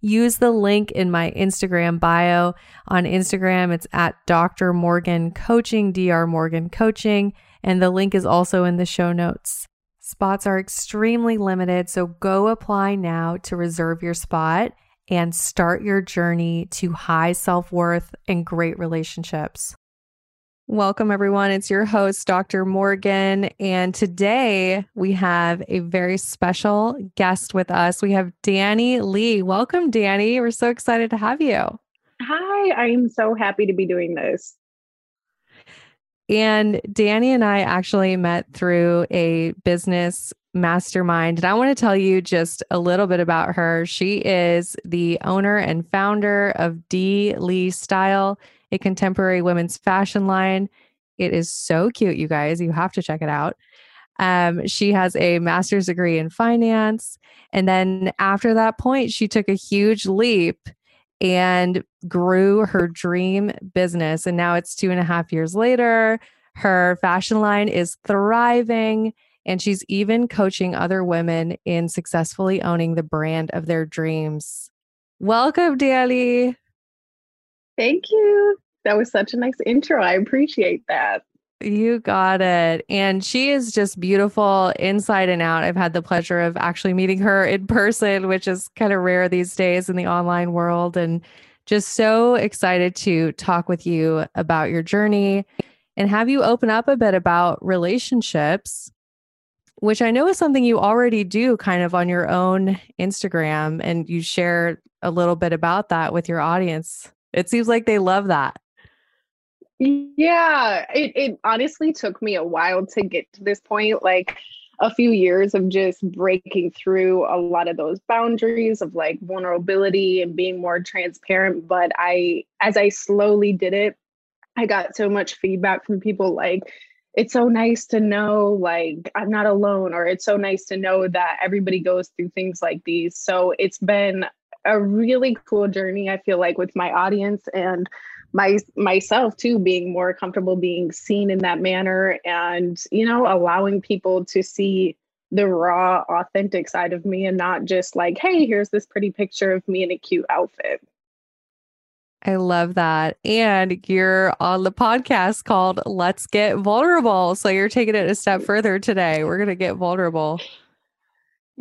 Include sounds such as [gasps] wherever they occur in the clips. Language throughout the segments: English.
use the link in my Instagram bio. On Instagram, it's at Dr. Morgan Coaching, Dr. Morgan Coaching, and the link is also in the show notes. Spots are extremely limited, so go apply now to reserve your spot and start your journey to high self worth and great relationships. Welcome, everyone. It's your host, Dr. Morgan. And today we have a very special guest with us. We have Dani Lee. Welcome, Dani. We're so excited to have you. Hi, I'm so happy to be doing this. And Dani and I actually met through a business mastermind. And I want to tell you just a little bit about her. She is the owner and founder of D. Lee Style a contemporary women's fashion line. It is so cute, you guys. You have to check it out. Um, she has a master's degree in finance. And then after that point, she took a huge leap and grew her dream business. And now it's two and a half years later. Her fashion line is thriving. And she's even coaching other women in successfully owning the brand of their dreams. Welcome, Dani. Thank you. That was such a nice intro. I appreciate that. You got it. And she is just beautiful inside and out. I've had the pleasure of actually meeting her in person, which is kind of rare these days in the online world. And just so excited to talk with you about your journey and have you open up a bit about relationships, which I know is something you already do kind of on your own Instagram. And you share a little bit about that with your audience. It seems like they love that. Yeah, it, it honestly took me a while to get to this point. Like a few years of just breaking through a lot of those boundaries of like vulnerability and being more transparent. But I, as I slowly did it, I got so much feedback from people like, it's so nice to know like I'm not alone, or it's so nice to know that everybody goes through things like these. So it's been a really cool journey, I feel like, with my audience and my myself too being more comfortable being seen in that manner and you know allowing people to see the raw authentic side of me and not just like hey here's this pretty picture of me in a cute outfit I love that. And you're on the podcast called Let's Get Vulnerable. So you're taking it a step further today. We're going to get vulnerable.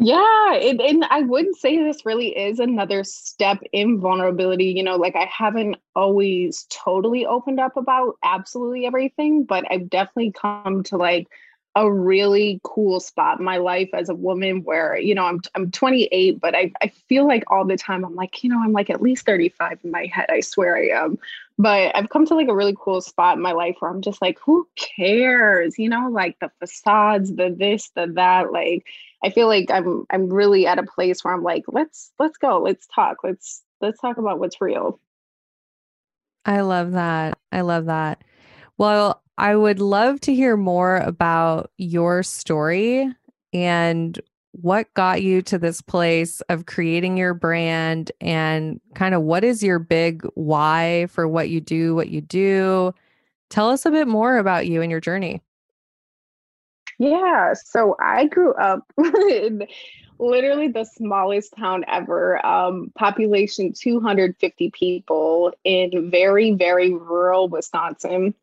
Yeah, it, and I would say this really is another step in vulnerability. You know, like I haven't always totally opened up about absolutely everything, but I've definitely come to like a really cool spot in my life as a woman where, you know, I'm I'm 28, but I, I feel like all the time I'm like, you know, I'm like at least 35 in my head. I swear I am. But I've come to like a really cool spot in my life where I'm just like, who cares? You know, like the facades, the this, the that. Like I feel like I'm I'm really at a place where I'm like, let's let's go, let's talk, let's let's talk about what's real. I love that. I love that. Well, I would love to hear more about your story and what got you to this place of creating your brand and kind of what is your big why for what you do, what you do. Tell us a bit more about you and your journey. Yeah, so I grew up [laughs] in literally the smallest town ever, um, population 250 people in very, very rural Wisconsin.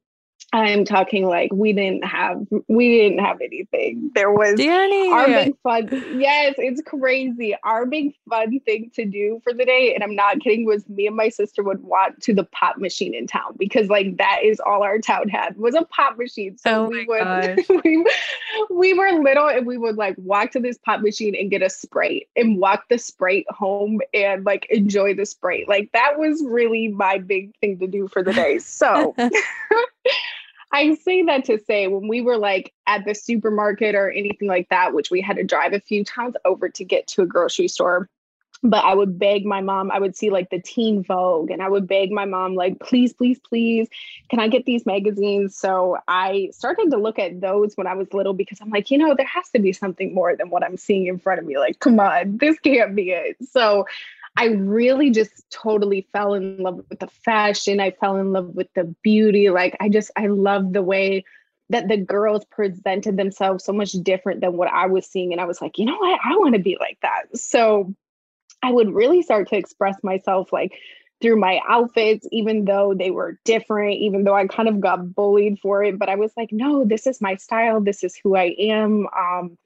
I'm talking like we didn't have we didn't have anything. There was Danny. our big fun. Yes, it's crazy. Our big fun thing to do for the day, and I'm not kidding, was me and my sister would walk to the pop machine in town because like that is all our town had was a pop machine. So oh we would [laughs] we, we were little and we would like walk to this pop machine and get a Sprite and walk the Sprite home and like enjoy the Sprite. Like that was really my big thing to do for the day. So [laughs] I say that to say when we were like at the supermarket or anything like that, which we had to drive a few times over to get to a grocery store. But I would beg my mom, I would see like the Teen Vogue, and I would beg my mom, like, please, please, please, can I get these magazines? So I started to look at those when I was little because I'm like, you know, there has to be something more than what I'm seeing in front of me. Like, come on, this can't be it. So I really just totally fell in love with the fashion. I fell in love with the beauty. Like I just I love the way that the girls presented themselves so much different than what I was seeing and I was like, "You know what? I want to be like that." So I would really start to express myself like through my outfits even though they were different, even though I kind of got bullied for it, but I was like, "No, this is my style. This is who I am." Um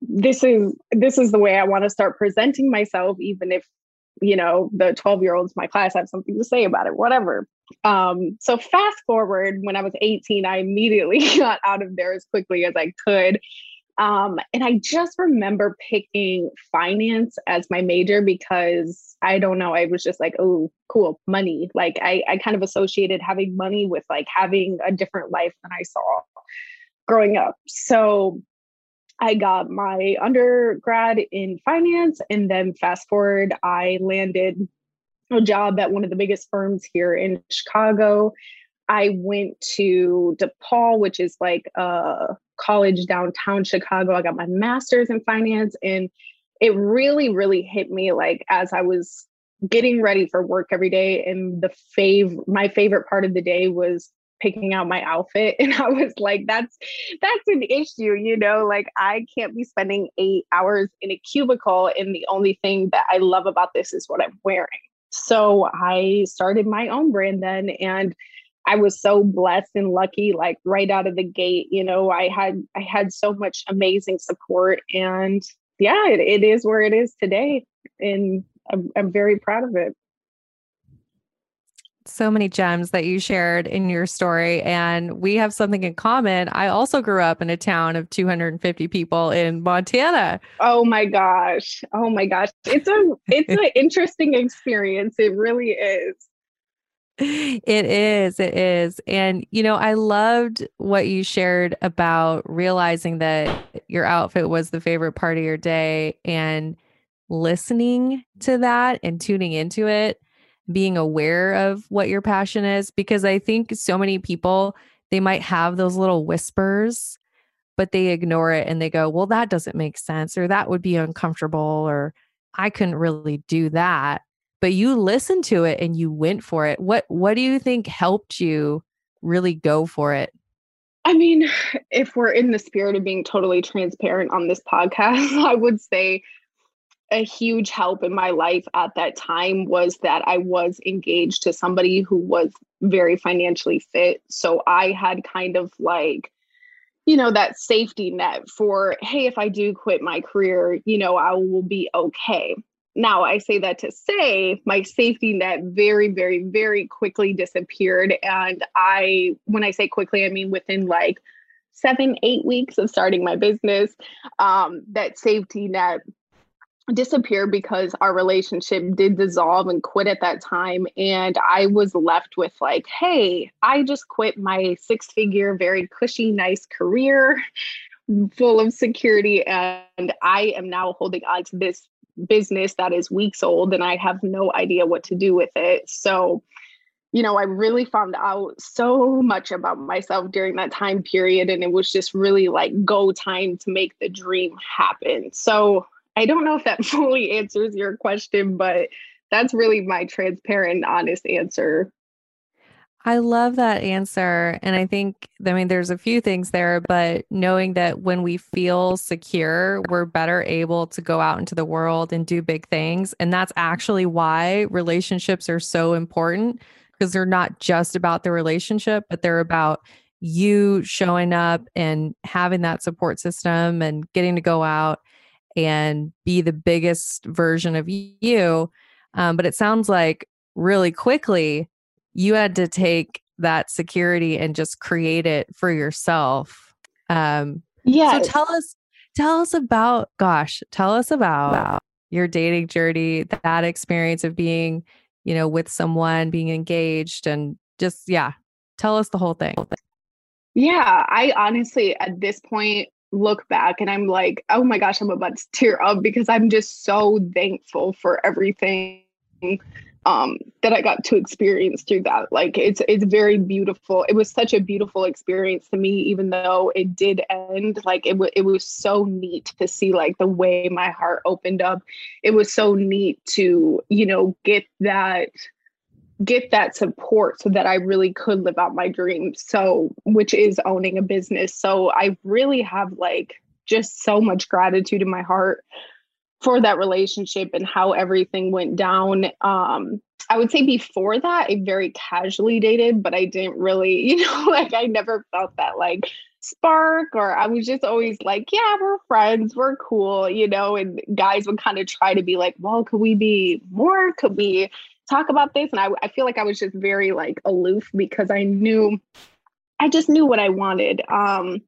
this is this is the way I want to start presenting myself even if you know, the 12 year olds in my class have something to say about it, whatever. Um, so fast forward when I was 18, I immediately [laughs] got out of there as quickly as I could. Um, and I just remember picking finance as my major because I don't know, I was just like, oh, cool, money. Like I, I kind of associated having money with like having a different life than I saw growing up. So I got my undergrad in finance, and then fast forward, I landed a job at one of the biggest firms here in Chicago. I went to DePaul, which is like a college downtown Chicago. I got my master's in finance, and it really, really hit me like as I was getting ready for work every day. And the fav, my favorite part of the day was picking out my outfit [laughs] and i was like that's that's an issue you know like i can't be spending eight hours in a cubicle and the only thing that i love about this is what i'm wearing. So i started my own brand then and i was so blessed and lucky like right out of the gate you know i had i had so much amazing support and yeah it, it is where it is today and I'm, I'm very proud of it so many gems that you shared in your story and we have something in common. I also grew up in a town of 250 people in Montana. Oh my gosh. Oh my gosh. It's a [laughs] it's an interesting experience. It really is. It is. It is. And you know, I loved what you shared about realizing that your outfit was the favorite part of your day and listening to that and tuning into it being aware of what your passion is because I think so many people they might have those little whispers but they ignore it and they go, "Well, that doesn't make sense or that would be uncomfortable or I couldn't really do that." But you listened to it and you went for it. What what do you think helped you really go for it? I mean, [sighs] if we're in the spirit of being totally transparent on this podcast, [laughs] I would say a huge help in my life at that time was that I was engaged to somebody who was very financially fit. So I had kind of like, you know, that safety net for, hey, if I do quit my career, you know, I will be okay. Now, I say that to say my safety net very, very, very quickly disappeared. And I, when I say quickly, I mean within like seven, eight weeks of starting my business, um, that safety net disappeared because our relationship did dissolve and quit at that time. And I was left with, like, hey, I just quit my six figure, very cushy, nice career [laughs] full of security. And I am now holding on to this business that is weeks old and I have no idea what to do with it. So, you know, I really found out so much about myself during that time period. And it was just really like go time to make the dream happen. So I don't know if that [laughs] fully answers your question, but that's really my transparent, honest answer. I love that answer. And I think, I mean, there's a few things there, but knowing that when we feel secure, we're better able to go out into the world and do big things. And that's actually why relationships are so important because they're not just about the relationship, but they're about you showing up and having that support system and getting to go out and be the biggest version of you. Um, but it sounds like really quickly you had to take that security and just create it for yourself. Um, yeah. So tell us, tell us about, gosh, tell us about, about your dating journey, that experience of being, you know, with someone, being engaged, and just, yeah, tell us the whole thing. Yeah. I honestly, at this point, look back and I'm like, oh my gosh, I'm about to tear up because I'm just so thankful for everything um that I got to experience through that. Like it's it's very beautiful. It was such a beautiful experience to me, even though it did end. Like it was it was so neat to see like the way my heart opened up. It was so neat to, you know, get that get that support so that I really could live out my dreams. So, which is owning a business. So, I really have like just so much gratitude in my heart for that relationship and how everything went down. Um, I would say before that, I very casually dated, but I didn't really, [laughs] you know, like I never felt that like spark, or I was just always like, yeah, we're friends, we're cool, you know, and guys would kind of try to be like, well, could we be more? Could we talk about this and I, I feel like i was just very like aloof because i knew i just knew what i wanted. Um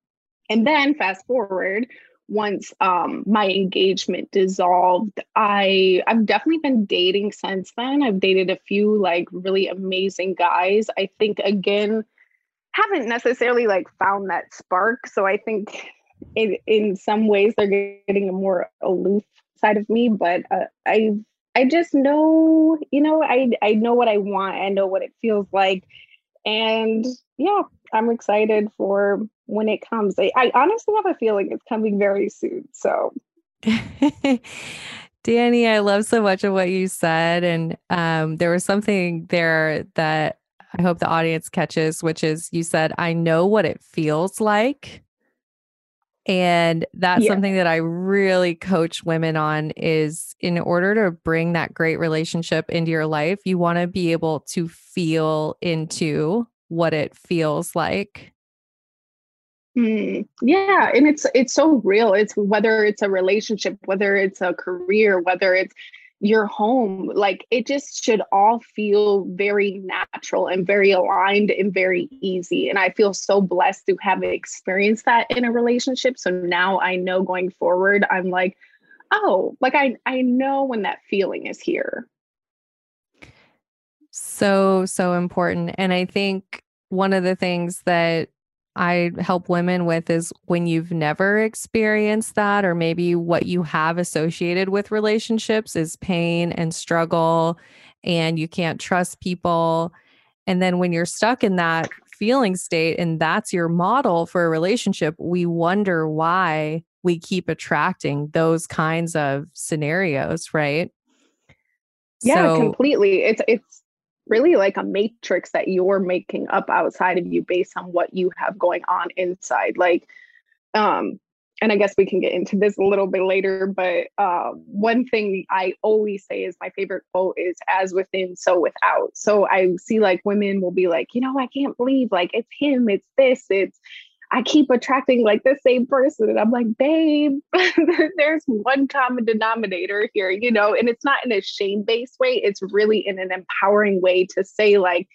and then fast forward once um my engagement dissolved i i've definitely been dating since then. I've dated a few like really amazing guys. I think again haven't necessarily like found that spark so i think in in some ways they're getting a more aloof side of me but uh, i've I just know, you know, I I know what I want. I know what it feels like. And yeah, I'm excited for when it comes. I, I honestly have a feeling it's coming very soon. So [laughs] Dani, I love so much of what you said. And um, there was something there that I hope the audience catches, which is you said, I know what it feels like and that's yeah. something that I really coach women on is in order to bring that great relationship into your life, you want to be able to feel into what it feels like. Mm, yeah, and it's it's so real. It's whether it's a relationship, whether it's a career, whether it's your home like it just should all feel very natural and very aligned and very easy. And i feel so blessed to have experienced that in a relationship. So now i know going forward i'm like oh like i i know when that feeling is here. So so important. And i think one of the things that I help women with is when you've never experienced that, or maybe what you have associated with relationships is pain and struggle, and you can't trust people. And then when you're stuck in that feeling state and that's your model for a relationship, we wonder why we keep attracting those kinds of scenarios, right? Yeah, so, completely. It's it's really like a matrix that you're making up outside of you based on what you have going on inside like um and I guess we can get into this a little bit later, but uh, one thing I always say is my favorite quote is as within, so without. So I see like women will be like, you know, I can't believe like it's him, it's this, it's I keep attracting like the same person. And I'm like, babe, [laughs] there's one common denominator here, you know, and it's not in a shame based way. It's really in an empowering way to say, like,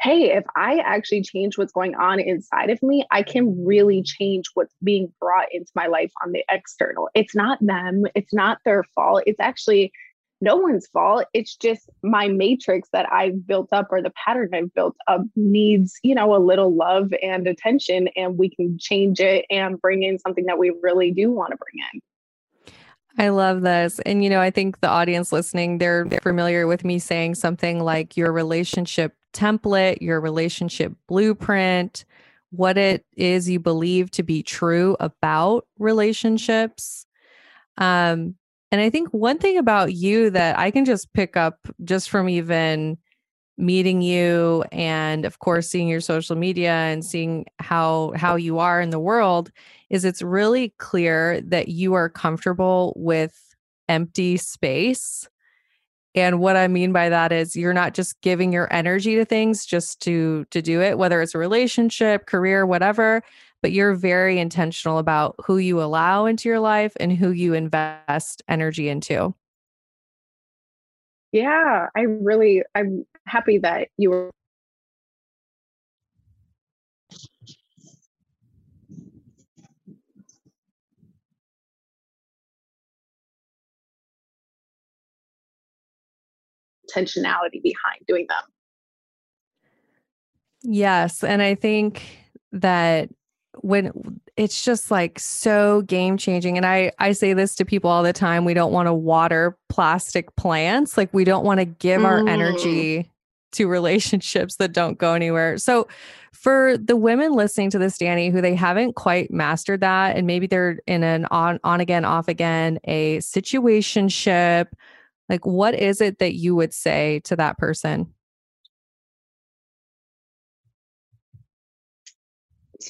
hey, if I actually change what's going on inside of me, I can really change what's being brought into my life on the external. It's not them, it's not their fault. It's actually no one's fault. It's just my matrix that I've built up or the pattern I've built up needs, you know, a little love and attention, and we can change it and bring in something that we really do want to bring in. I love this. And, you know, I think the audience listening, they're they're familiar with me saying something like your relationship template, your relationship blueprint, what it is you believe to be true about relationships. Um, and I think one thing about you that I can just pick up just from even meeting you and of course seeing your social media and seeing how how you are in the world is it's really clear that you are comfortable with empty space. And what i mean by that is you're not just giving your energy to things just to to do it whether it's a relationship career whatever but you're very intentional about who you allow into your life and who you invest energy into yeah i really i'm happy that you were intentionality behind doing them. Yes. And I think that when it's just like so game changing and i i say this to people all the time we don't want to water plastic plants like we don't want to give mm. our energy to relationships that don't go anywhere so for the women listening to this dani who they haven't quite mastered that and maybe they're in an on on again off again a situationship like, what is it that you would say to that person?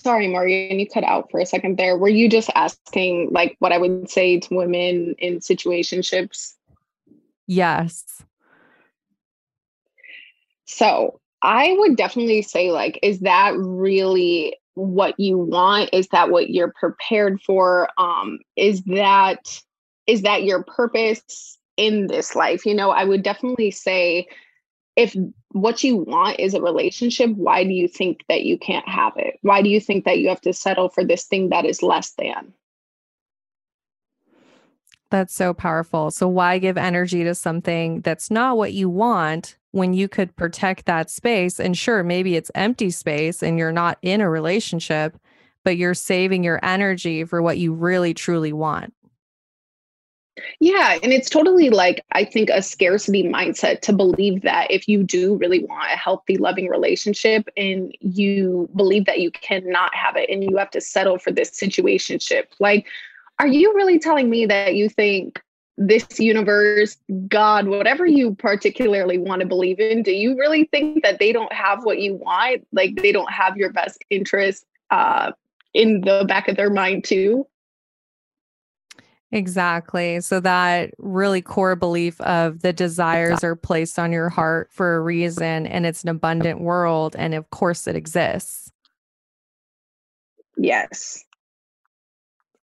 Sorry, Morgan, you cut out for a second there. Were you just asking, like, what I would say to women in situationships? Yes. So I would definitely say, like, is that really what you want? Is that what you're prepared for? Um, is that is that your purpose? in this life. You know, I would definitely say if what you want is a relationship, why do you think that you can't have it? Why do you think that you have to settle for this thing that is less than? That's so powerful. So, why give energy to something that's not what you want when you could protect that space? And sure, maybe it's empty space and you're not in a relationship, but you're saving your energy for what you really truly want. Yeah. And it's totally like, I think, a scarcity mindset to believe that if you do really want a healthy, loving relationship and you believe that you cannot have it and you have to settle for this situationship, like, are you really telling me that you think this universe, God, whatever you particularly want to believe in, do you really think that they don't have what you want? Like, they don't have your best interest uh, in the back of their mind, too? Exactly. So that really core belief of the desires are placed on your heart for a reason and it's an abundant world and of course it exists. Yes.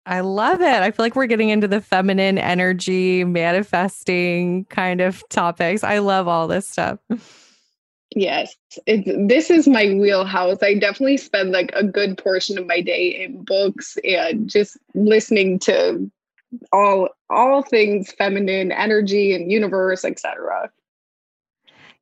I love it. I feel like we're getting into the feminine energy, manifesting kind of topics. I love all this stuff. Yes, it's, this is my wheelhouse. I definitely spend like a good portion of my day in books and just listening to all all things feminine energy and universe etc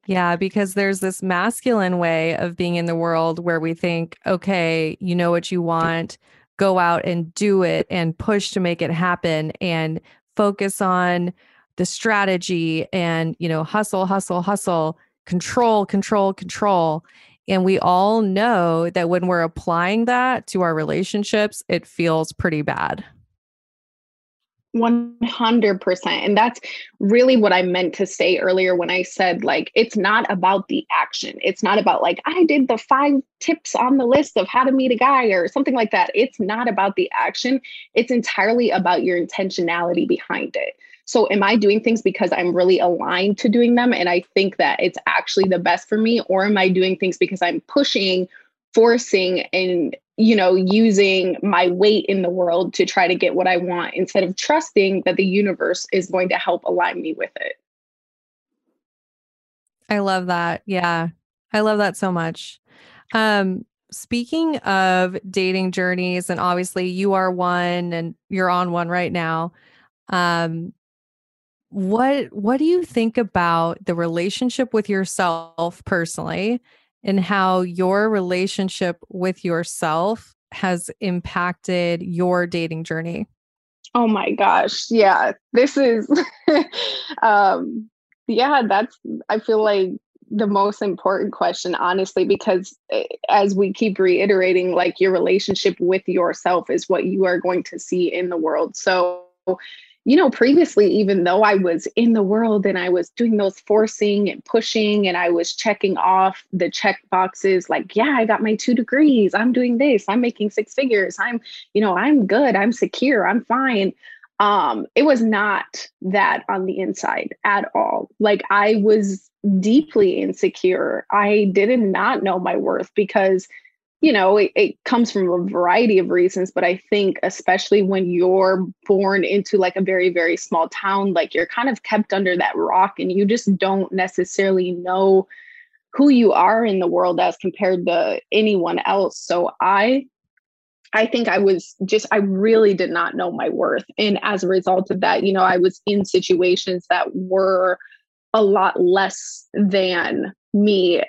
yeah because there's this masculine way of being in the world where we think okay you know what you want go out and do it and push to make it happen and focus on the strategy and you know hustle hustle hustle control control control. And we all know that when we're applying that to our relationships it feels pretty bad 100%. And that's really what I meant to say earlier when I said, like, it's not about the action. It's not about, like, I did the five tips on the list of how to meet a guy or something like that. It's not about the action. It's entirely about your intentionality behind it. So, am I doing things because I'm really aligned to doing them and I think that it's actually the best for me? Or am I doing things because I'm pushing, forcing, and you know, using my weight in the world to try to get what I want instead of trusting that the universe is going to help align me with it. I love that. Yeah. I love that so much. Um speaking of dating journeys and obviously you are one and you're on one right now. Um what what do you think about the relationship with yourself personally and how your relationship with yourself has impacted your dating journey? Oh my gosh. Yeah. This is [laughs] um yeah, that's I feel like the most important question honestly because eh, as we keep reiterating like your relationship with yourself is what you are going to see in the world. So you know, previously, even though I was in the world and I was doing those forcing and pushing and I was checking off the check boxes, like, yeah, I got my two degrees, I'm doing this, I'm making six figures, I'm, you know, I'm good, I'm secure, I'm fine. Um, it was not that on the inside at all. Like I was deeply insecure. I did not know my worth because you know, it, it, comes from a variety of reasons, but I think especially when you're born into like a very, very small town, like you're kind of kept under that rock and you just don't necessarily know who you are in the world as compared to anyone else. So I I think I was just, I really did not know my worth. And as a result of that, you know, I was in situations that were a lot less than me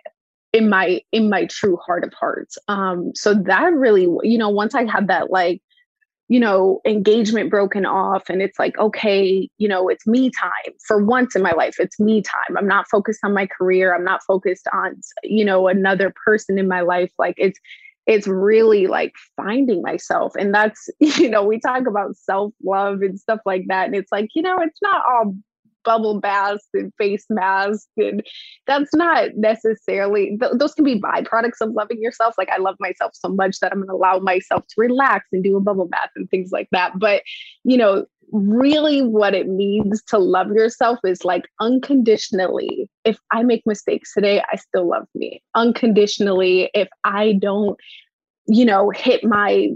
in my in my true heart of hearts. Um so that really you know once i had that like you know engagement broken off and it's like okay you know it's me time. For once in my life it's me time. I'm not focused on my career. I'm not focused on you know another person in my life. Like it's it's really like finding myself. And that's [laughs] you know we talk about self love and stuff like that. And it's like you know it's not all bubble baths and face masks and that's not necessarily th- those can be byproducts of loving yourself. Like i love myself so much that i'm going to allow myself to relax and do a bubble bath and things like that. But you know really what it means to love yourself is like unconditionally if i make mistakes today i still love me. Unconditionally if i don't you know hit my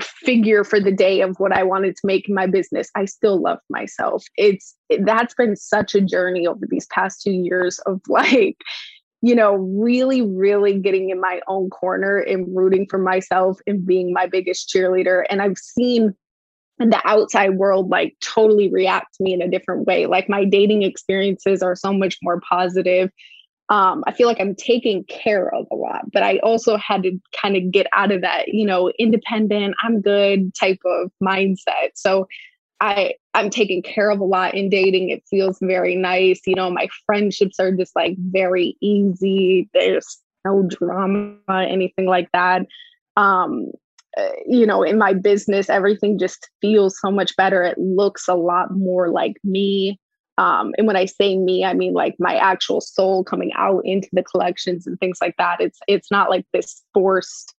figure for the day of what I wanted to make in my business, I still love myself. It's that's been such a journey over these past two years of [laughs] like, you know, really, really getting in my own corner and rooting for myself and being my biggest cheerleader. And I've seen the outside world like totally react to me in a different way. Like my dating experiences are so much more positive um, I feel like I'm taken care of a lot, but I also had to kind of get out of that, you know, independent, I'm good type of mindset. So I I'm taken care of a lot in dating. It feels very nice. You know, my friendships are just like very easy. There's no drama, anything like that. Um, uh, you know, in my business, everything just feels so much better. It looks a lot more like me. Um, and when I say me, I mean like my actual soul coming out into the collections and things like that. It's it's not like this forced.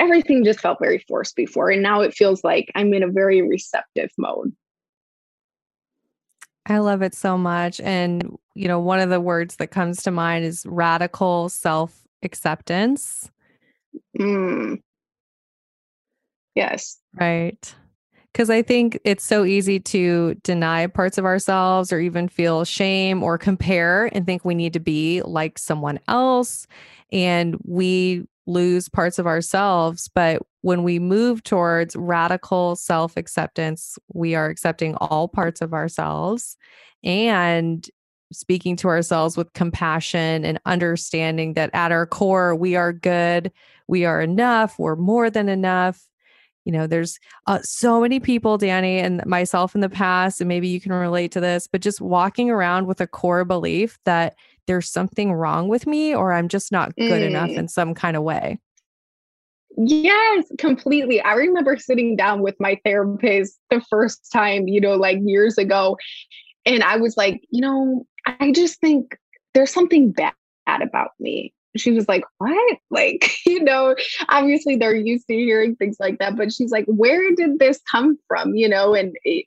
Everything just felt very forced before, and now it feels like I'm in a very receptive mode. I love it so much, and you know, one of the words that comes to mind is radical self acceptance. Mm. Yes. Right. Because I think it's so easy to deny parts of ourselves or even feel shame or compare and think we need to be like someone else. And we lose parts of ourselves. But when we move towards radical self acceptance, we are accepting all parts of ourselves and speaking to ourselves with compassion and understanding that at our core, we are good, we are enough, we're more than enough you know there's uh, so many people dani and myself in the past and maybe you can relate to this but just walking around with a core belief that there's something wrong with me or i'm just not good mm. enough in some kind of way. Yes completely. I remember sitting down with my therapist the first time you know like years ago and i was like you know i just think there's something bad about me she was like, What? [laughs] Like, you know, obviously they're used to hearing things like that, but she's like, Where did this come from? You know, and it,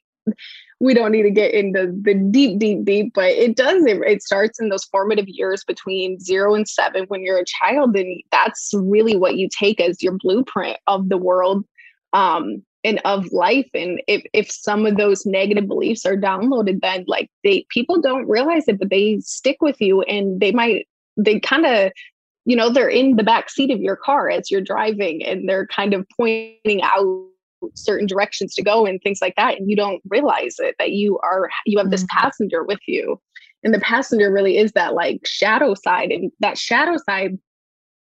we don't need to get into the deep, deep, deep, but it does. It, it starts in those formative years between zero and seven when you're a child. And that's really what you take as your blueprint of the world um, and of life. And if, if some of those negative beliefs are downloaded, then like they people don't realize it, but they stick with you and they might, they kind of, you know, they're in the back seat of your car as you're driving and they're kind of pointing out certain directions to go and things like that and you don't realize it that you are you have this mm-hmm. passenger with you and the passenger really is that like shadow side and that shadow side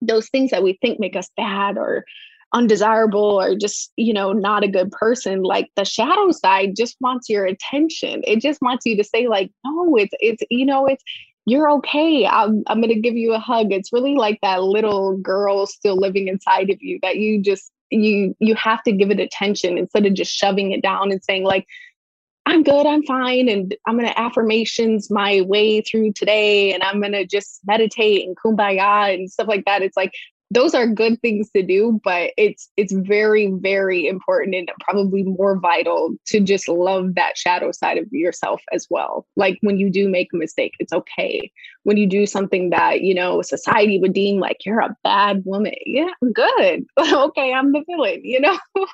those things that we think make us bad or undesirable or just you know not a good person like the shadow side just wants your attention it just wants you to say like no it's it's you know it's you're okay. I'm, I'm going to give you a hug. It's really like that little girl still living inside of you that you just you you have to give it attention instead of just shoving it down and saying like i'm good i'm fine and i'm going to affirmations my way through today and i'm going to just meditate and kumbaya and stuff like that. It's like those are good things to do but it's it's very very important and probably more vital to just love that shadow side of yourself as well like when you do make a mistake it's okay when you do something that you know society would deem like you're a bad woman yeah good [laughs] okay i'm the villain you know [laughs]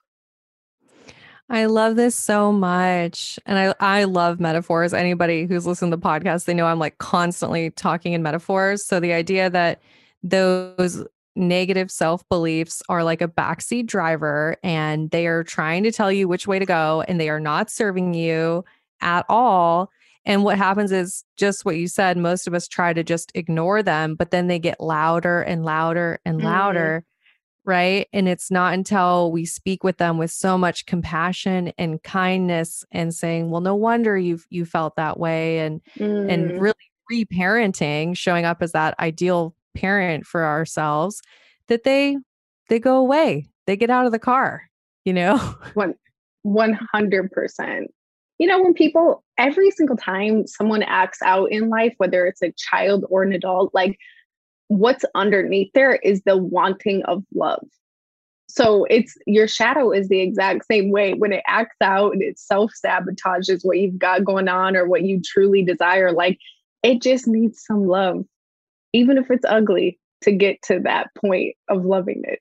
I love this so much. And I, I love metaphors. Anybody who's listened to the podcast, they know I'm like constantly talking in metaphors. So the idea that those negative self beliefs are like a backseat driver and they are trying to tell you which way to go and they are not serving you at all. And what happens is just what you said, most of us try to just ignore them, but then they get louder and louder and mm-hmm. louder. Mm-hmm. Right. And it's not until we speak with them with so much compassion and kindness and saying, well, no wonder you've you felt that way and mm. and really reparenting, showing up as that ideal parent for ourselves that they they go away they get out of the car you know? [laughs] One 100% you know when people every single time someone acts out in life whether it's a child or an adult like what's underneath there is the wanting of love. So it's your shadow is the exact same way. When it acts out and it self sabotages what you've got going on or what you truly desire like it just needs some love even if it's ugly, to get to that point of loving it.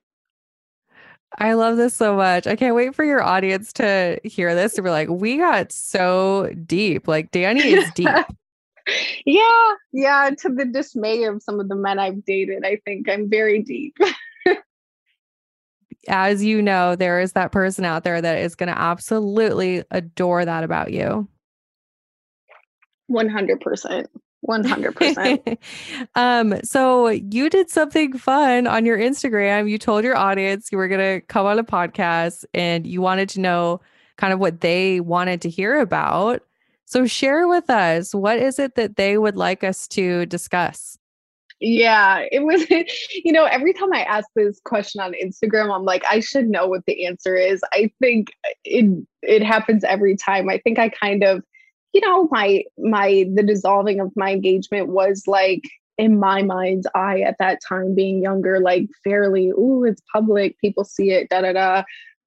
I love this so much. I can't wait for your audience to hear this and be like, we got so deep. Like Dani is [laughs] deep. yeah. Yeah. To the dismay of some of the men I've dated, I think I'm very deep. [laughs] As you know, there is that person out there that is going to absolutely adore that about you. 100%. 100%. [laughs] um, so you did something fun on your Instagram. You told your audience you were going to come on a podcast and you wanted to know kind of what they wanted to hear about. So share with us what is it that they would like us to discuss? Yeah, it was, [laughs] you know, every time I ask this question on Instagram, I'm like, I should know what the answer is. I think it it happens every time. I think I kind of you know, my my the dissolving of my engagement was like in my mind's eye at that time, being younger, like fairly, oh, it's public, people see it, da da da.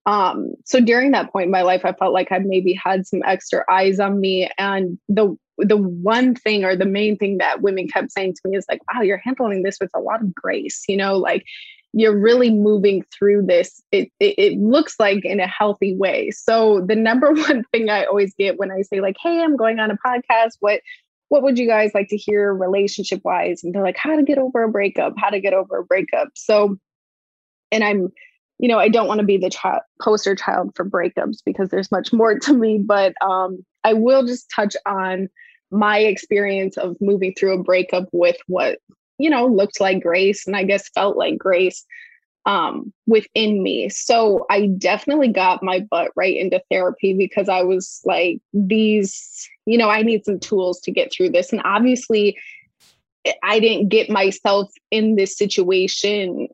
Um, so during that point in my life, I felt like I maybe had some extra eyes on me. And the the one thing or the main thing that women kept saying to me is like, wow, you're handling this with a lot of grace, you know, like you're really moving through this it, it, it looks like in a healthy way. So the number [laughs] one thing i always get when i say like hey i'm going on a podcast what what would you guys like to hear relationship wise and they're like how to get over a breakup how to get over a breakup. So and i'm you know i don't want to be the child poster child for breakups because there's much more to me but um i will just touch on my experience of moving through a breakup with what you know, looked like grace and I guess felt like grace um, within me. So I definitely got my butt right into therapy because I was like, these, you know, I need some tools to get through this. And obviously, I didn't get myself in this situation.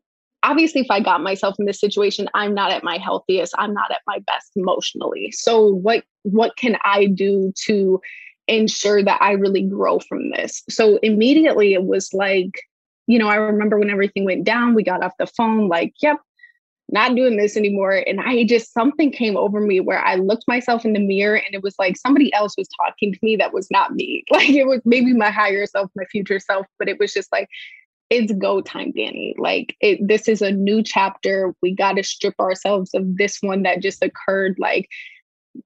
Obviously, if I got myself in this situation, I'm not at my healthiest. I'm not at my best emotionally. So what what can I do to ensure that I really grow from this. So immediately it was like, you know, I remember when everything went down, we got off the phone, like, yep, not doing this anymore. And I just, something came over me where I looked myself in the mirror and it was like somebody else was talking to me that was not me. [laughs] Like it was maybe my higher self, my future self, but it was just like, it's go time, Dani. Like it, this is a new chapter. We got to strip ourselves of this one that just occurred. Like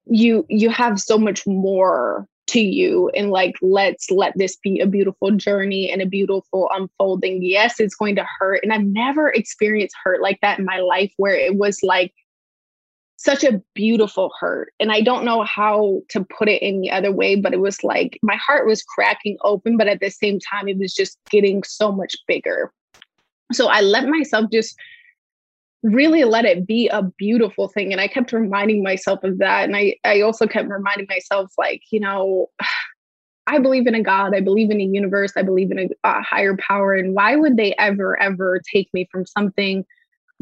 you, you have so much more to you and like let's let this be a beautiful journey and a beautiful unfolding. Yes it's going to hurt and i've never experienced hurt like that in my life where it was like such a beautiful hurt. And i don't know how to put it any other way but it was like my heart was cracking open but at the same time it was just getting so much bigger. So i let myself just really let it be a beautiful thing and i kept reminding myself of that and i i also kept reminding myself like you know [sighs] i believe in a god i believe in a universe i believe in a, a higher power and why would they ever ever take me from something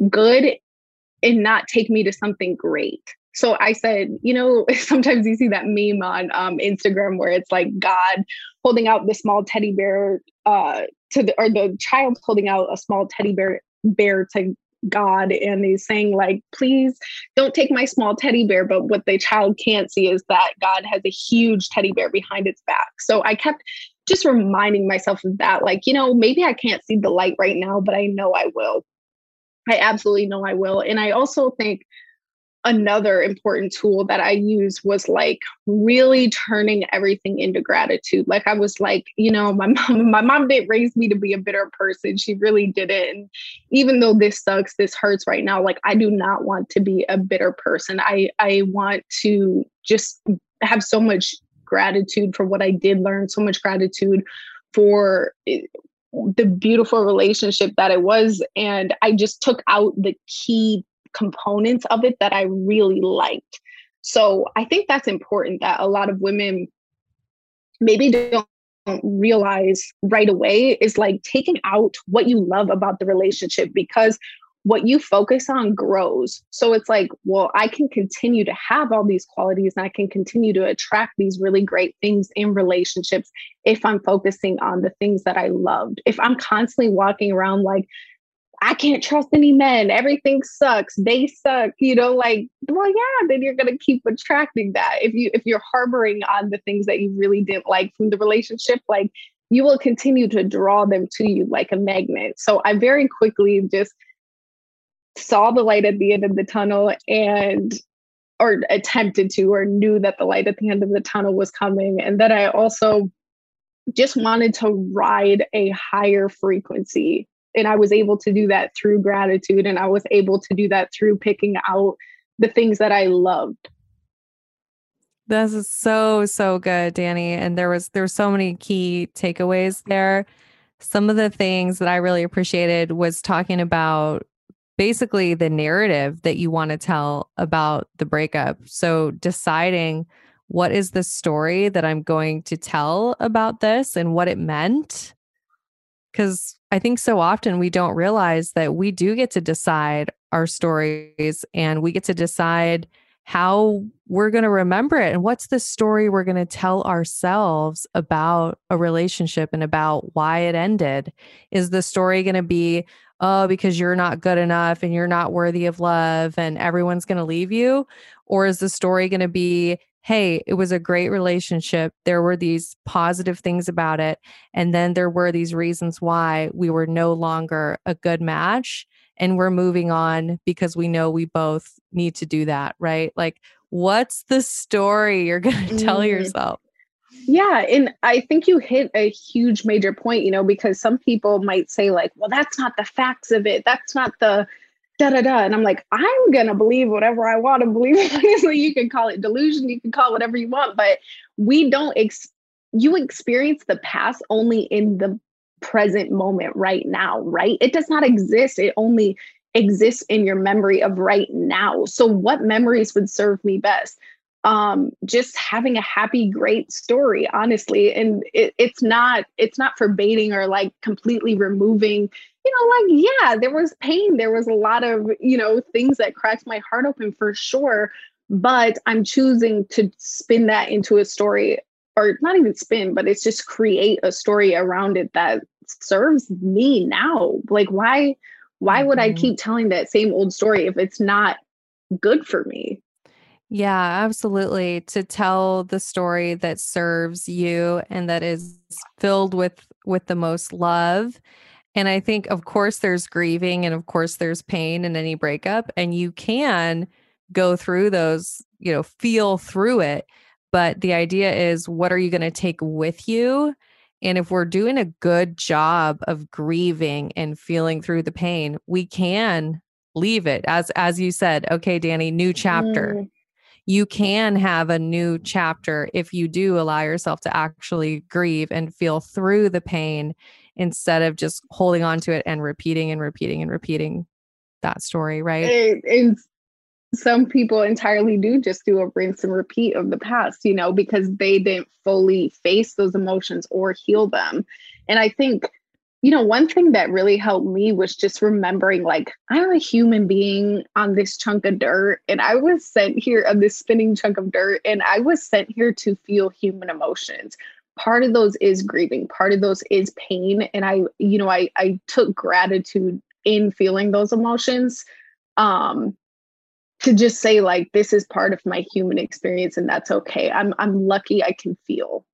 good and not take me to something great? So I said, you know, [laughs] sometimes you see that meme on um, Instagram where it's like God holding out the small teddy bear uh, to the, or the child holding out a small teddy bear bear to God and he's saying, like, please don't take my small teddy bear. But what the child can't see is that God has a huge teddy bear behind its back. So I kept just reminding myself of that. Like, you know, maybe I can't see the light right now, but I know I will. I absolutely know I will. And I also think another important tool that I used was like really turning everything into gratitude. Like I was like, you know, my [laughs] mom, my mom didn't raise me to be a bitter person. She really didn't. And even though this sucks, this hurts right now, like I do not want to be a bitter person. I I want to just have so much gratitude for what I did learn, so much gratitude for eh, the beautiful relationship that it was and I just took out the key components of it that I really liked. So I think that's important that a lot of women maybe don't realize right away is like taking out what you love about the relationship because what you focus on grows. So it's like, well, I can continue to have all these qualities and I can continue to attract these really great things in relationships if I'm focusing on the things that I loved. If I'm constantly walking around like, I can't trust any men. Everything sucks. They suck. You know, like, well, yeah, then you're gonna keep attracting that. If you if you're harboring on the things that you really didn't like from the relationship, like you will continue to draw them to you like a magnet. So I very quickly just saw the light at the end of the tunnel and or attempted to or knew that the light at the end of the tunnel was coming and that I also just wanted to ride a higher frequency and I was able to do that through gratitude and I was able to do that through picking out the things that I loved. This is so so good, Dani. And there was there were so many key takeaways there. Some of the things that I really appreciated was talking about basically the narrative that you want to tell about the breakup. So deciding what is the story that I'm going to tell about this and what it meant. Cuz I think so often we don't realize that we do get to decide our stories and we get to decide how we're going to remember it and what's the story we're going to tell ourselves about a relationship and about why it ended. Is the story going to be, oh, because you're not good enough and you're not worthy of love and everyone's going to leave you? Or is the story going to be, hey, it was a great relationship. There were these positive things about it. And then there were these reasons why we were no longer a good match. And we're moving on because we know we both need to do that, right? Like, what's the story you're [laughs] going to tell mm. yourself? Yeah. And I think you hit a huge major point, you know, because some people might say, like, well, that's not the facts of it. That's not the, da da da. And I'm like, I'm gonna believe whatever I want to believe. [laughs] Honestly, you can call it delusion, you can call whatever you want, but we don't ex- you experience the past only in the present moment right now, right? It does not exist. It only exists in your memory of right now. So what memories would serve me best? um, just having a happy, great story, honestly. And it, it's not it's not forbidding or like completely removing. You know, like yeah, there was pain. There was a lot of you know things that cracked my heart open for sure. But I'm choosing to spin that into a story, or not even spin, but it's just create a story around it that serves me now. Like why? Why would I mm-hmm. keep telling that same old story if it's not good for me? Yeah, absolutely. To tell the story that serves you and that is filled with with the most love. And I think of course there's grieving and of course there's pain in any breakup and you can go through those, you know, feel through it. But the idea is what are you going to take with you? And if we're doing a good job of grieving and feeling through the pain, we can leave it as as you said, okay, Dani, new chapter. Mm. You can have a new chapter if you do allow yourself to actually grieve and feel through the pain instead of just holding on to it and repeating and repeating and repeating that story, right? And, and some people entirely do just do a rinse and repeat of the past, you know, because they didn't fully face those emotions or heal them. And I think, you know, one thing that really helped me was just remembering like, I'm a human being on this chunk of dirt, and I was sent here on this spinning chunk of dirt, and I was sent here to feel human emotions. Part of those is grieving, part of those is pain. And I, you know, I I took gratitude in feeling those emotions. Um, to just say like this is part of my human experience and that's okay i'm i'm lucky i can feel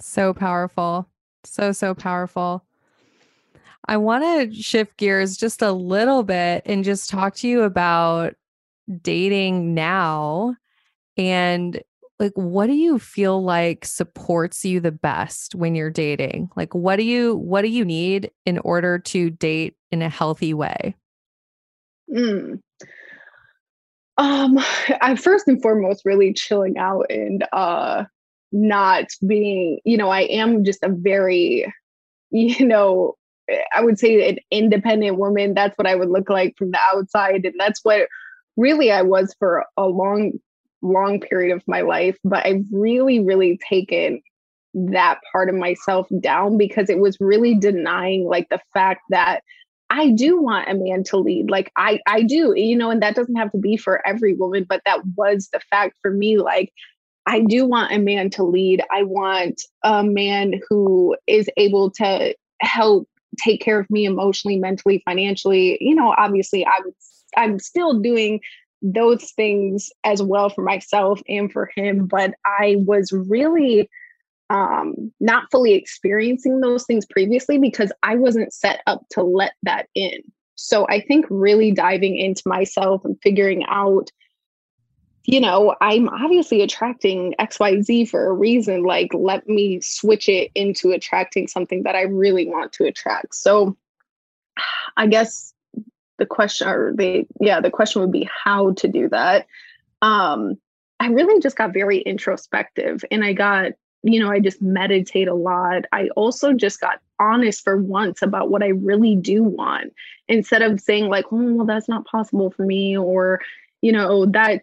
so powerful so so powerful i want to shift gears just a little bit and just talk to you about dating now and like what do you feel like supports you the best when you're dating like what do you what do you need in order to date in a healthy way Mm. Um, [sighs] I first and foremost really chilling out and uh not being, you know, I am just a very, [laughs] you know, I would say an independent woman. That's what I would look like from the outside. And that's what really I was for a long, long period of my life. But I've really, really taken that part of myself down because it was really denying like the fact that I do want a man to lead. Like I I do, you know, and that doesn't have to be for every woman, but that was the fact for me like I do want a man to lead. I want a man who is able to help take care of me emotionally, mentally, financially. You know, obviously I would I'm still doing those things as well for myself and for him, but I was really um, not fully experiencing those things previously because I wasn't set up to let that in. So I think really diving into myself and figuring out, you know, I'm obviously attracting XYZ for a reason. Like, let me switch it into attracting something that I really want to attract. So I guess the question or the yeah, the question would be how to do that. Um, I really just got very introspective and I got you know, I just meditate a lot. I also just got honest for once about what I really do want instead of saying like, "Oh, well that's not possible for me," or you know, that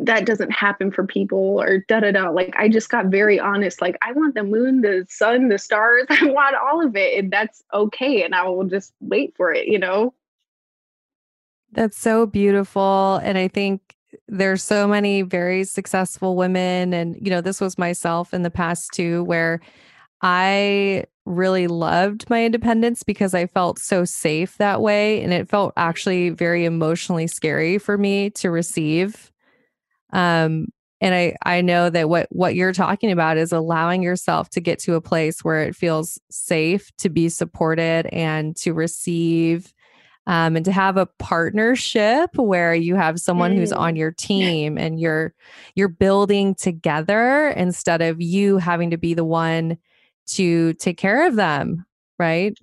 that doesn't happen for people or da da da. Like I just got very honest like I want the moon, the sun, the stars. [laughs] I want all of it and that's okay and I will just wait for it, you know. That's so beautiful and I think there's so many very successful women and you know this was myself in the past too where i really loved my independence because i felt so safe that way and it felt actually very emotionally scary for me to receive. Um and i i know that what what you're talking about is allowing yourself to get to a place where it feels safe to be supported and to receive um, and to have a partnership where you have someone mm. who's on your team and you're you're building together instead of you having to be the one to take care of them right?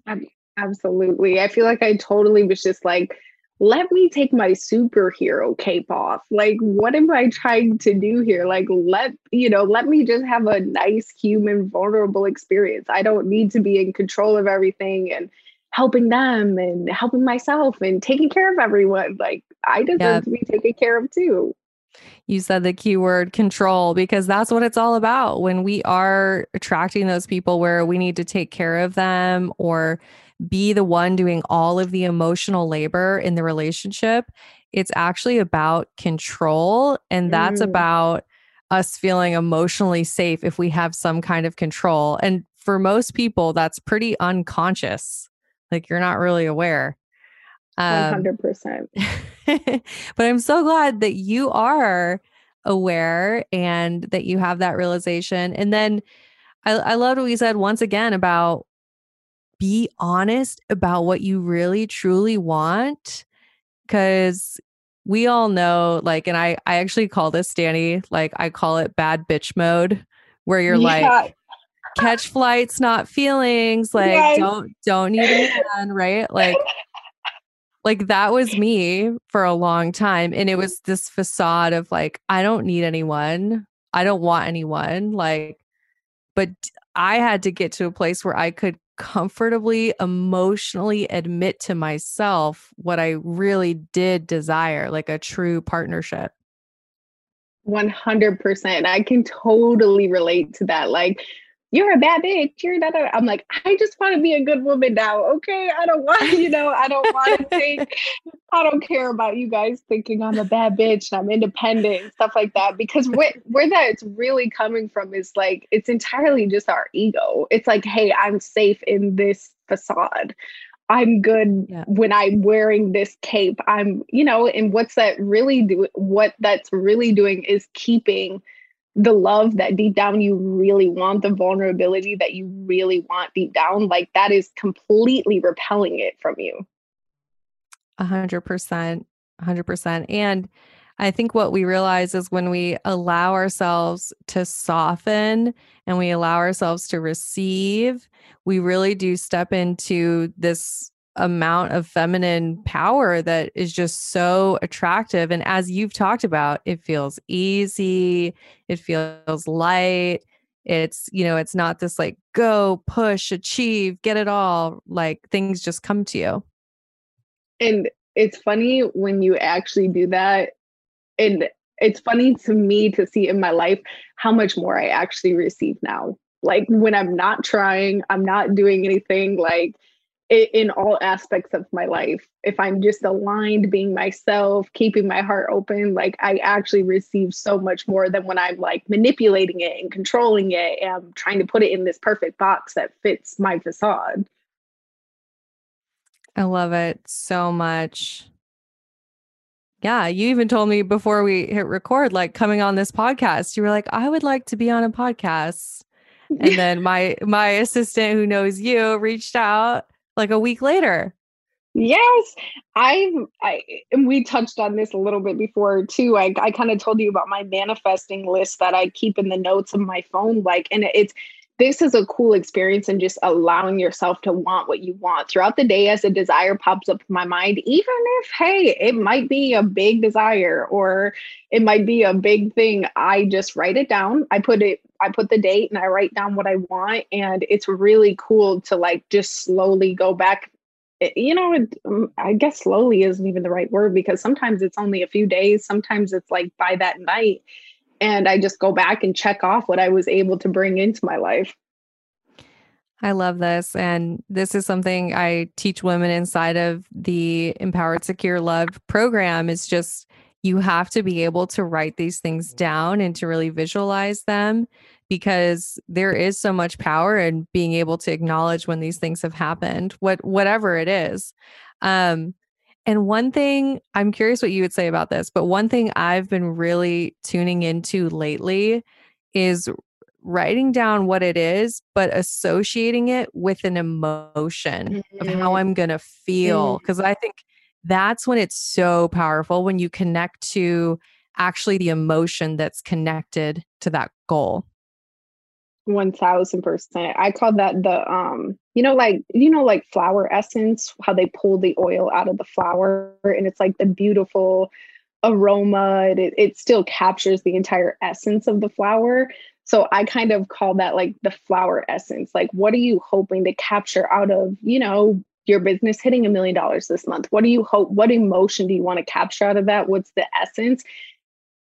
Absolutely. I feel like i totally was just like let me take my superhero cape off. Like what am i trying to do here? Like let you know let me just have a nice human vulnerable experience. I don't need to be in control of everything and helping them and helping myself and taking care of everyone. Like I deserve yeah. to be taken care of too. You said the keyword control because that's what it's all about. When we are attracting those people where we need to take care of them or be the one doing all of the emotional labor in the relationship, it's actually about control. And that's mm. about us feeling emotionally safe if we have some kind of control. And for most people, that's pretty unconscious like you're not really aware. Um, 100%. [laughs] but I'm so glad that you are aware and that you have that realization. And then I, I loved what you said once again about be honest about what you really truly want. Cause we all know, like, and I, I actually call this Dani, like, I call it bad bitch mode, where you're yeah. like, catch flights, not feelings. Like, yes. don't, don't need a man, right? Like, like that was me for a long time. And it was this facade of like, I don't need anyone. I don't want anyone. Like, but I had to get to a place where I could comfortably emotionally admit to myself what I really did desire, like a true partnership. 100%. I can totally relate to that. Like, you're a bad bitch. You're not. A, I'm like, I just want to be a good woman now. Okay. I don't want, you know, I don't want to [laughs] think, I don't care about you guys thinking I'm a bad bitch and I'm independent, and stuff like that. Because where, where it's really coming from is like, it's entirely just our ego. It's like, hey, I'm safe in this facade. I'm good yeah. when I'm wearing this cape. I'm, you know, and what's that really do? What that's really doing is keeping the love that deep down you really want, the vulnerability that you really want deep down, like that is completely repelling it from you. A hundred percent, a hundred percent. And I think what we realize is when we allow ourselves to soften and we allow ourselves to receive, we really do step into this amount of feminine power that is just so attractive. And as you've talked about, it feels easy, it feels light. It's, you know, it's not this like go, push, achieve, get it all. Like things just come to you. And it's funny when you actually do that. And it's funny to me to see in my life how much more I actually receive now. Like when I'm not trying, I'm not doing anything like in all aspects of my life. If I'm just aligned, being myself, keeping my heart open, like I actually receive so much more than when I'm like manipulating it and controlling it and trying to put it in this perfect box that fits my facade. I love it so much. Yeah, you even told me before we hit record, like coming on this podcast, you were like, I would like to be on a podcast. And [laughs] then my my assistant who knows you reached out like a week later. Yes, I've I and we touched on this a little bit before too. I I kind of told you about my manifesting list that I keep in the notes of my phone. Like, and it's this is a cool experience and just allowing yourself to want what you want. Throughout the day as a desire pops up in my mind even if hey it might be a big desire or it might be a big thing i just write it down. I put it i put the date and i write down what i want and it's really cool to like just slowly go back. You know um, i guess slowly isn't even the right word because sometimes it's only a few days sometimes it's like by that night and I just go back and check off what I was able to bring into my life. I love this. And this is something I teach women inside of the Empowered Secure Love program is just you have to be able to write these things down and to really visualize them because there is so much power in being able to acknowledge when these things have happened, what whatever it is. Um, and one thing I'm curious what you would say about this, but one thing I've been really tuning into lately is writing down what it is, but associating it with an emotion mm-hmm. of how mm-hmm. I'm going to feel. Because mm-hmm. I think that's when it's so powerful when you connect to actually the emotion that's connected to that goal. 1000%. I call that the um you know like you know like flower essence how they pull the oil out of the flower and it's like the beautiful aroma it it still captures the entire essence of the flower. So I kind of call that like the flower essence. Like what are you hoping to capture out of, you know, your business hitting a million dollars this month? What do you hope what emotion do you want to capture out of that? What's the essence?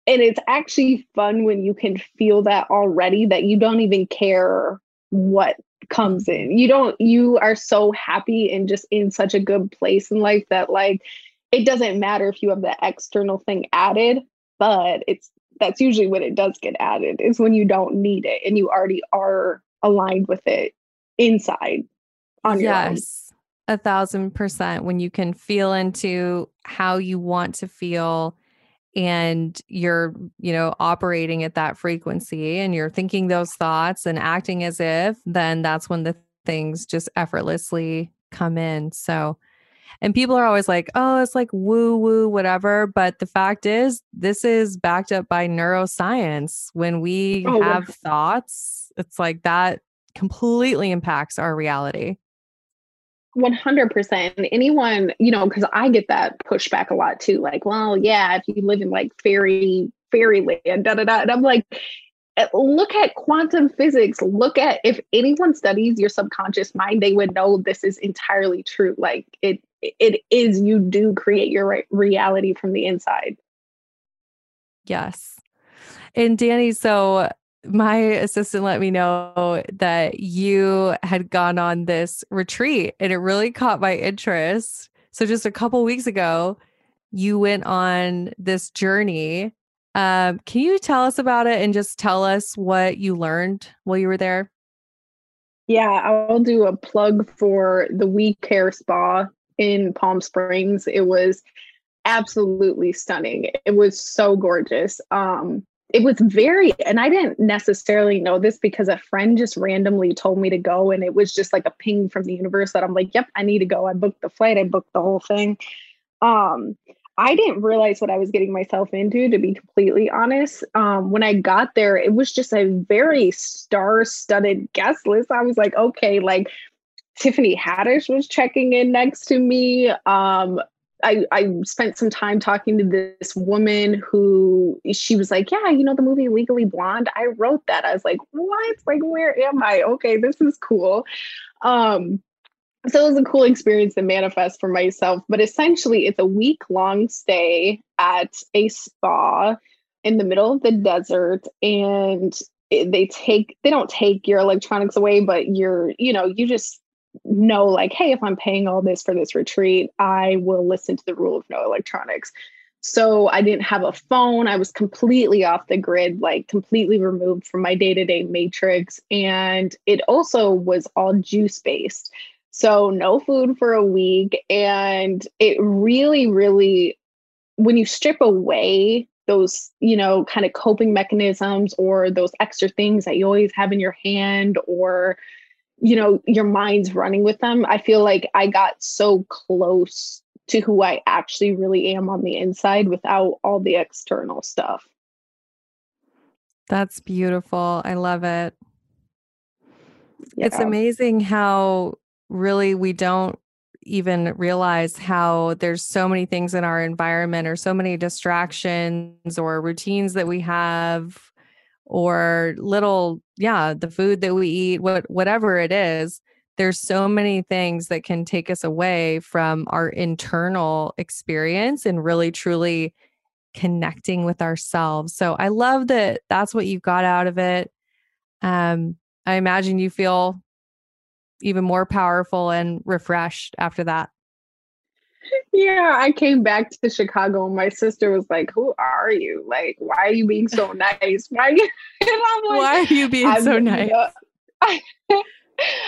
And it's actually fun when you can feel that already that you don't even care what comes in you don't you are so happy and just in such a good place in life that like it doesn't matter if you have the external thing added but it's that's usually when it does get added is when you don't need it and you already are aligned with it inside on your yes. own A thousand percent. When you can feel into how you want to feel and you're, you know, operating at that frequency and you're thinking those thoughts and acting as if, then that's when the things just effortlessly come in. So, and people are always like, oh, it's like woo woo, whatever. But the fact is, this is backed up by neuroscience. When we oh, have thoughts, it's like that completely impacts our reality. 100% anyone you know because i get that pushback a lot too like well yeah if you live in like fairy fairyland da da da and i'm like eh, look at quantum physics. Look at if anyone studies your subconscious mind they would know this is entirely true. Like it it is you do create your reality from the inside. Yes. And dani so my assistant let me know that you had gone on this retreat and it really caught my interest. So just a couple weeks ago, you went on this journey. Um, can you tell us about it and just tell us what you learned while you were there? Yeah, I'll do a plug for the We Care Spa in Palm Springs. It was absolutely stunning. It was so gorgeous. Um, it was very and i didn't necessarily know this because a friend just randomly told me to go and it was just like a ping from the universe that i'm like yep i need to go. I booked the flight i booked the whole thing. Um i didn't realize what i was getting myself into to be completely honest. Um when i got there it was just a very star-studded guest list. I was like okay like Tiffany Haddish was checking in next to me. Um, I, I spent some time talking to this woman who she was like, Yeah, you know, the movie Legally Blonde. I wrote that. I was like, What? Like, where am I? Okay, this is cool. Um, so it was a cool experience to manifest for myself. But essentially, it's a week long stay at a spa in the middle of the desert. And they take, they don't take your electronics away, but you're, you know, you just know like hey if i'm paying all this for this retreat i will listen to the rule of no electronics. So i didn't have a phone. I was completely off the grid like completely removed from my day-to-day matrix. And it also was all juice based so no food for a week. And it really really when you strip away those you know kind of coping mechanisms or those extra things that you always have in your hand or you know your mind's running with them i feel like i got so close to who i actually really am on the inside without all the external stuff that's beautiful i love it yeah. it's amazing how really we don't even realize how there's so many things in our environment or so many distractions or routines that we have or little yeah the food that we eat what whatever it is there's so many things that can take us away from our internal experience and really truly connecting with ourselves. So i love that that's what you got out of it. Um i imagine you feel even more powerful and refreshed after that yeah, I came back to Chicago and my sister was like, Who are you? Like, why are you being so nice? Why are you, [laughs] like, why are you being I'm, so nice? You [laughs] know,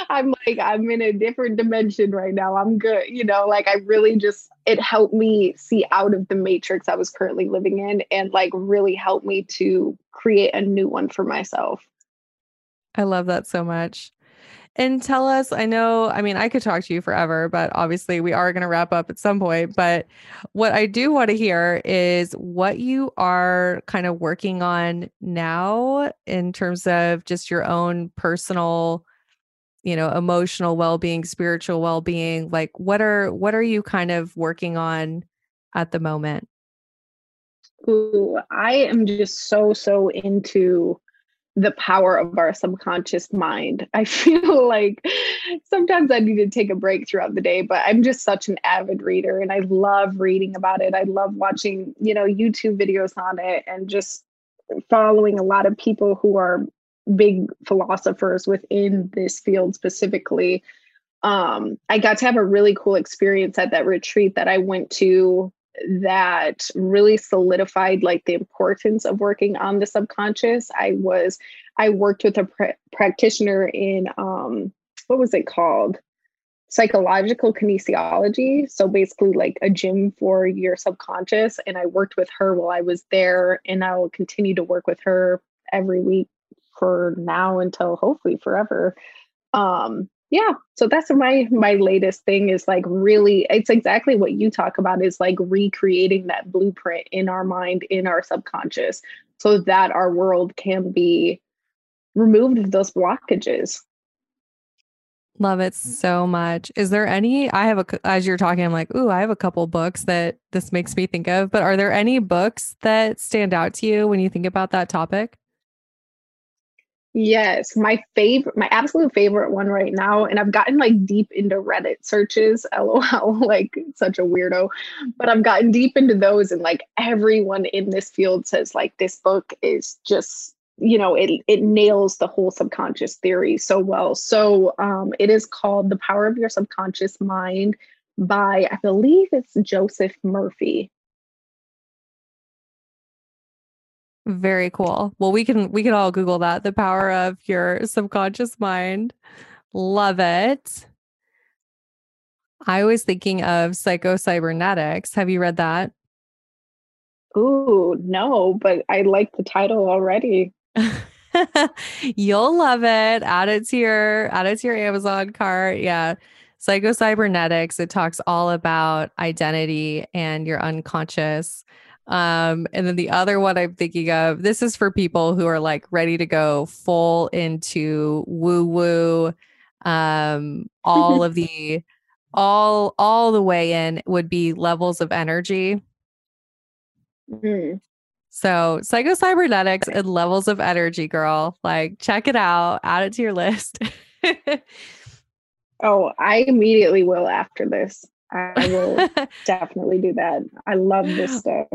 I'm like, I'm in a different dimension right now. I'm good. You know, like I really just, it helped me see out of the matrix I was currently living in and like really helped me to create a new one for myself. I love that so much. And tell us, I know, I mean, I could talk to you forever, but obviously we are going to wrap up at some point. But what I do want to hear is what you are kind of working on now in terms of just your own personal, you know, emotional well-being, spiritual well-being. Like what are what are you kind of working on at the moment? Ooh, I am just so so into the power of our subconscious mind. [laughs] I feel like sometimes I need to take a break throughout the day, but I'm just such an avid reader and I love reading about it. I love watching, you know, YouTube videos on it and just following a lot of people who are big philosophers within this field specifically. Um, I got to have a really cool experience at that retreat that I went to that really solidified like the importance of working on the subconscious i was i worked with a pr- practitioner in um what was it called psychological kinesiology. So basically, like a gym for your subconscious. And I worked with her while I was there, and I will continue to work with her every week for now until hopefully forever. Um, yeah, so that's my my latest thing is like really it's exactly what you talk about is like recreating that blueprint in our mind in our subconscious so that our world can be removed of those blockages Love it so much. Is there any? I have a, as you're talking, I'm like, ooh, I have a couple books that this makes me think of, but are there any books that stand out to you when you think about that topic? Yes, my favorite, my absolute favorite one right now, and I've gotten like deep into Reddit searches, [laughs] lol, like such a weirdo, but I've gotten deep into those, and like everyone in this field says, like, this book is just you know it it nails the whole subconscious theory so well. So um it is called the power of your subconscious mind by i believe it's joseph murphy very cool well we can we can all google that the power of your subconscious mind love it i was thinking of psycho cybernetics have you read that Ooh, no, but I like the title already. [laughs] You'll love it. Add it to your add it to your Amazon cart. Yeah. Psycho Cybernetics. It talks all about identity and your unconscious. Um, and then the other one I'm thinking of, this is for people who are like ready to go full into woo-woo. Um, all of [laughs] the all all the way in would be levels of energy. Mm. So, psycho cybernetics and levels of energy, girl. Like, check it out, add it to your list. [laughs] oh, I immediately will after this. I will [laughs] definitely do that. I love this [gasps] stuff.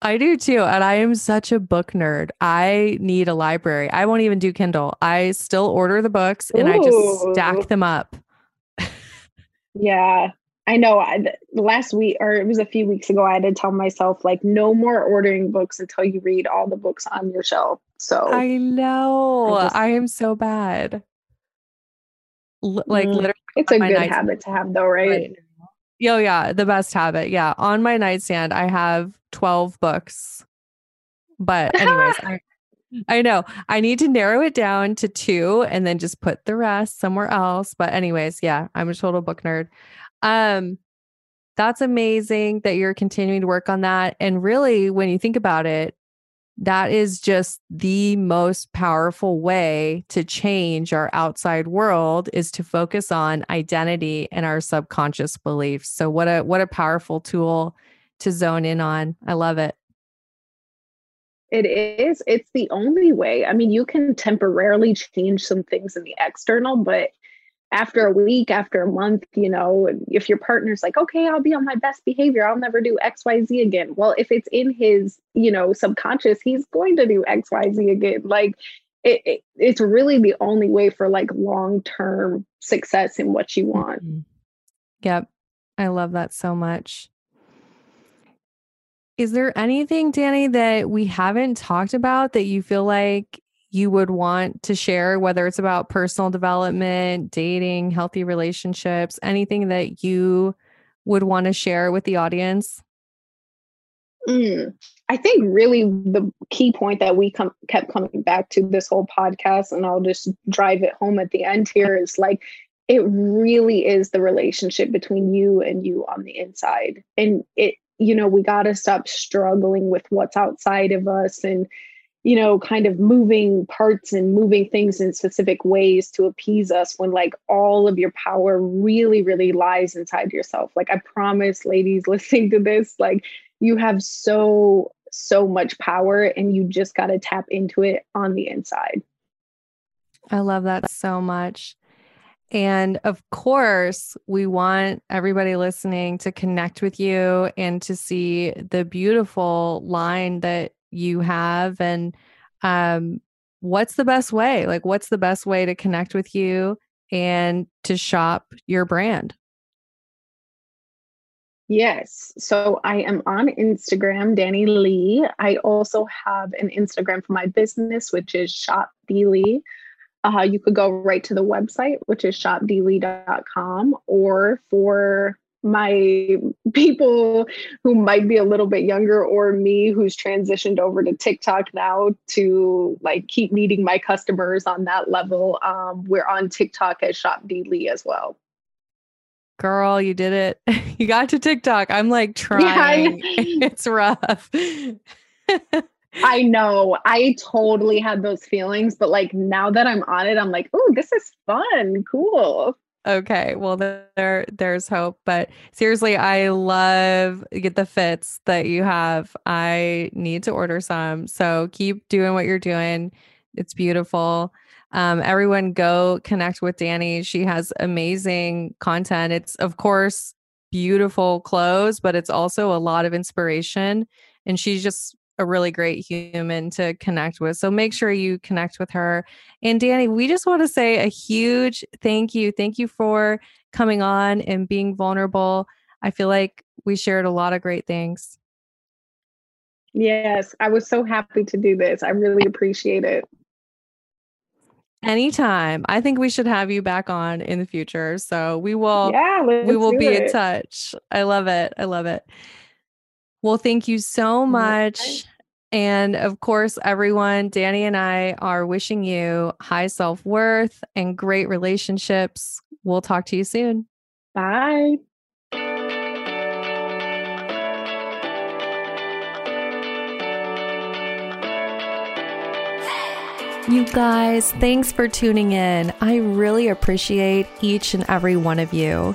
I do too. And I am such a book nerd. I need a library. I won't even do Kindle. I still order the books and Ooh. I just stack them up. yeah. I know I, last week or it was a few weeks ago, I had to tell myself like no more ordering books until you read all the books on your shelf. So I know I, just, I am so bad. L- like mm, literally, it's a good habit to have though, right? right? Oh yeah, the best habit. Yeah, on my nightstand, I have twelve books. But anyways, [laughs] I, I know I need to narrow it down to two and then just put the rest somewhere else. But anyways, yeah, I'm a total book nerd. Um, that's amazing that you're continuing to work on that. And really, when you think about it, that is just the most powerful way to change our outside world is to focus on identity and our subconscious beliefs. So what a what a powerful tool to zone in on. I love it. It is. It's the only way. I mean, you can temporarily change some things in the external, but after a week, after a month, you know, if your partner's like, okay, I'll be on my best behavior, I'll never do XYZ again. Well, if it's in his, you know, subconscious, he's going to do XYZ again. Like it, it it's really the only way for like long term success in what you want. Mm-hmm. Yep. I love that so much. Is there anything, Dani, that we haven't talked about that you feel like you would want to share, whether it's about personal development, dating, healthy relationships, anything that you would want to share with the audience? Mm, I think really the key point that we com- kept coming back to this whole podcast, and I'll just drive it home at the end here is like, it really is the relationship between you and you on the inside. And it, you know, we got to stop struggling with what's outside of us and you know, kind of moving parts and moving things in specific ways to appease us when like all of your power really, really lies inside yourself. Like, I promise, ladies [laughs] listening to this, like, you have so, so much power and you just got to tap into it on the inside. I love that so much. And of course, we want everybody listening to connect with you and to see the beautiful line that you have and um what's the best way like what's the best way to connect with you and to shop your brand Yes. So I am on Instagram, Dani Lee. I also have an Instagram for my business, which is Shop D Lee. uh, you could go right to the website, which is shopdlee.com, or for my people who might be a little bit younger or me who's transitioned over to TikTok now to like keep meeting my customers on that level. Um, we're on TikTok as Shop D Lee as well. Girl, you did it. [laughs] You got to TikTok. I'm like [laughs] trying. Yeah, [laughs] it's rough. I know. I totally had those feelings, but like now that I'm on it, I'm like, oh, this is fun. Cool. Okay, well there there's hope, but seriously, I love get the fits that you have. I need to order some. So keep doing what you're doing. It's beautiful. Um, everyone go connect with Dani. She has amazing content. It's of course beautiful clothes, but it's also a lot of inspiration. And she's just a really great human to connect with. So make sure you connect with her. And Dani, we just want to say a huge thank you. Thank you for coming on and being vulnerable. I feel like we shared a lot of great things. Yes, I was so happy to do this. I really appreciate it. Anytime. I think we should have you back on in the future. So we will yeah, we will be it. in touch. I love it. I love it. Well, thank you so much. And of course, everyone, Dani and I are wishing you high self worth and great relationships. We'll talk to you soon. Bye. You guys, thanks for tuning in. I really appreciate each and every one of you.